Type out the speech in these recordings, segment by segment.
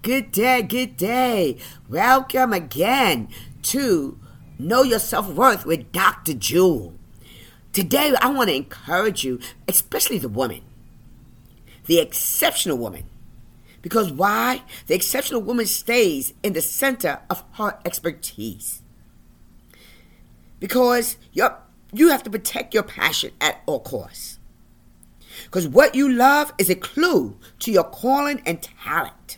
Good day, good day. Welcome again to Know Your Self Worth with Dr. Jewel. Today, I want to encourage you, especially the woman, the exceptional woman. Because why? The exceptional woman stays in the center of her expertise. Because you you have to protect your passion at all costs. Because what you love is a clue to your calling and talent.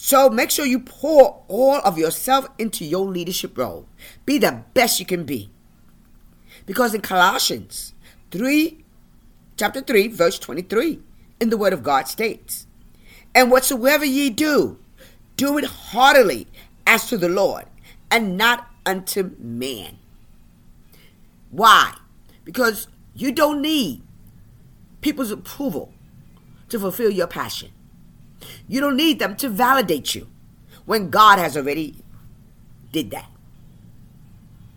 So make sure you pour all of yourself into your leadership role. Be the best you can be. Because in Colossians 3, chapter 3, verse 23, in the Word of God states, And whatsoever ye do, do it heartily as to the Lord, and not unto man. Why? Because you don't need people's approval to fulfill your passion. You don't need them to validate you when God has already did that.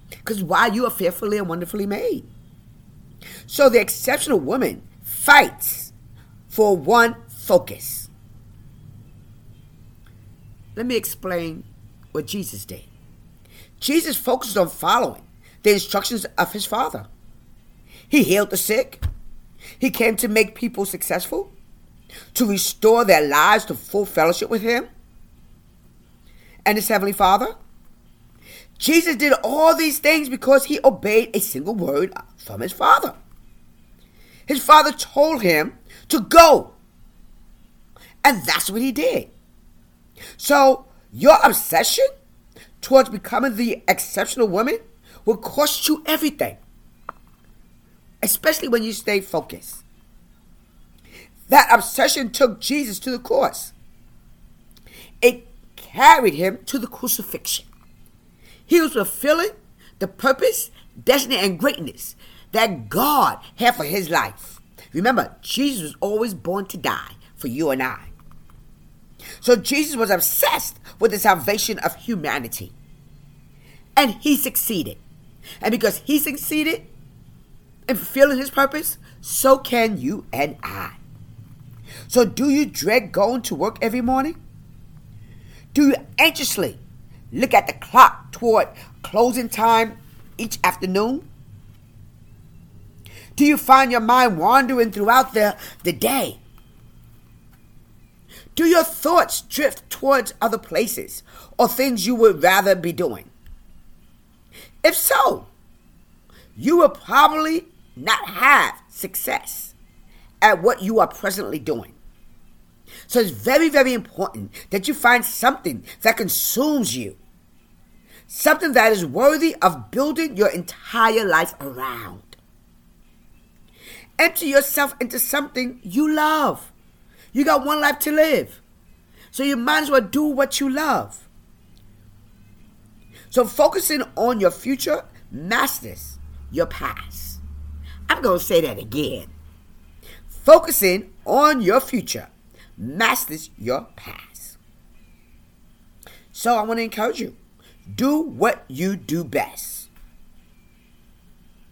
Because why you are fearfully and wonderfully made. So the exceptional woman fights for one focus. Let me explain what Jesus did. Jesus focused on following the instructions of his Father. He healed the sick. He came to make people successful to restore their lives to full fellowship with Him and His Heavenly Father? Jesus did all these things because He obeyed a single word from His Father. His Father told Him to go. And that's what He did. So, your obsession towards becoming the exceptional woman will cost you everything, especially when you stay focused. That obsession took Jesus to the cross. It carried him to the crucifixion. He was fulfilling the purpose, destiny, and greatness that God had for his life. Remember, Jesus was always born to die for you and I. So Jesus was obsessed with the salvation of humanity. And he succeeded. And because he succeeded in fulfilling his purpose, so can you and I. So, do you dread going to work every morning? Do you anxiously look at the clock toward closing time each afternoon? Do you find your mind wandering throughout the, the day? Do your thoughts drift towards other places or things you would rather be doing? If so, you will probably not have success at what you are presently doing. So it's very, very important that you find something that consumes you, something that is worthy of building your entire life around. Enter yourself into something you love. You got one life to live. So you might as well do what you love. So focusing on your future masters your past. I'm going to say that again. Focusing on your future masters your past. So I want to encourage you do what you do best.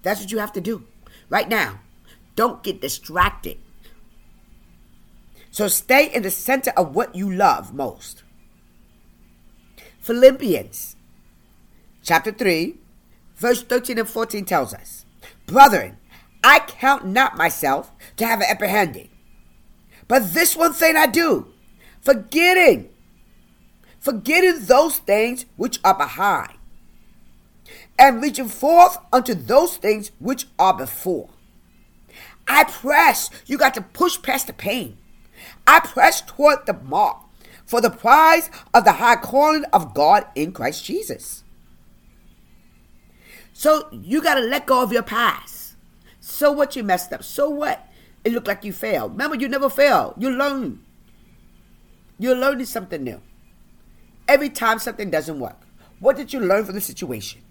That's what you have to do right now. Don't get distracted. So stay in the center of what you love most. Philippians chapter 3, verse 13 and 14 tells us, Brethren, I count not myself to have apprehended. But this one thing I do, forgetting, forgetting those things which are behind, and reaching forth unto those things which are before. I press. You got to push past the pain. I press toward the mark for the prize of the high calling of God in Christ Jesus. So you got to let go of your past. So what you messed up? So what? it looked like you failed. Remember, you never fail. You learn. You're learning something new. Every time something doesn't work, what did you learn from the situation?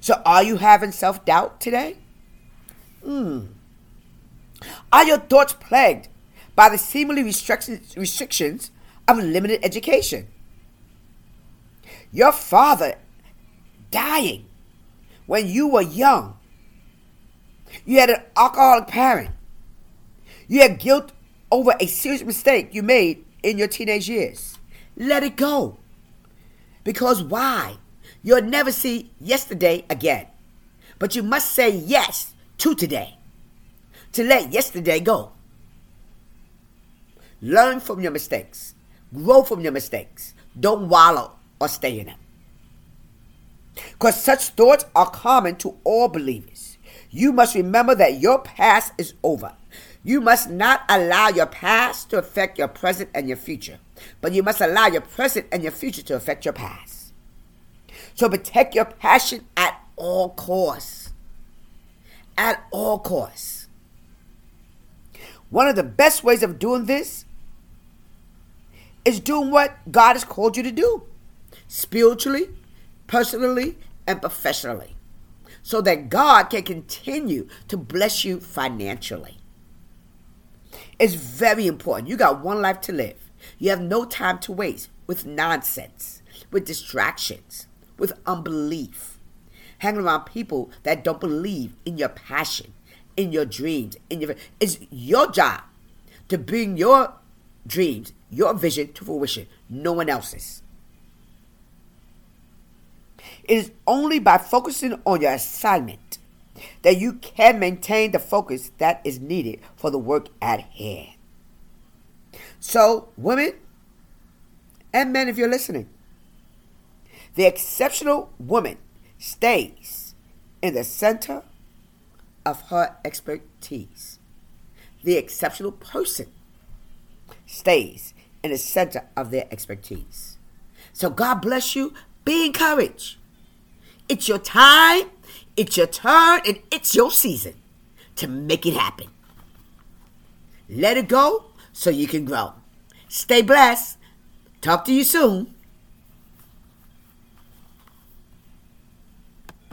So, are you having self doubt today? Hmm. Are your thoughts plagued by the seemingly restrictions, restrictions of limited education? Your father dying when you were young you had an alcoholic parent. You had guilt over a serious mistake you made in your teenage years. Let it go. Because why? You'll never see yesterday again. But you must say yes to today. To let yesterday go. Learn from your mistakes. Grow from your mistakes. Don't wallow or stay in them. Because such thoughts are common to all believers. You must remember that your past is over. You must not allow your past to affect your present and your future, but you must allow your present and your future to affect your past. So protect your passion at all costs. At all costs. One of the best ways of doing this is doing what God has called you to do spiritually, personally, and professionally so that God can continue to bless you financially. It's very important. You got one life to live. You have no time to waste with nonsense, with distractions, with unbelief. Hanging around people that don't believe in your passion, in your dreams, in your it's your job to bring your dreams, your vision to fruition, no one else's. It is only by focusing on your assignment that you can maintain the focus that is needed for the work at hand. So, women and men, if you're listening, the exceptional woman stays in the center of her expertise. The exceptional person stays in the center of their expertise. So, God bless you. Be encouraged. It's your time, it's your turn, and it's your season to make it happen. Let it go so you can grow. Stay blessed. Talk to you soon.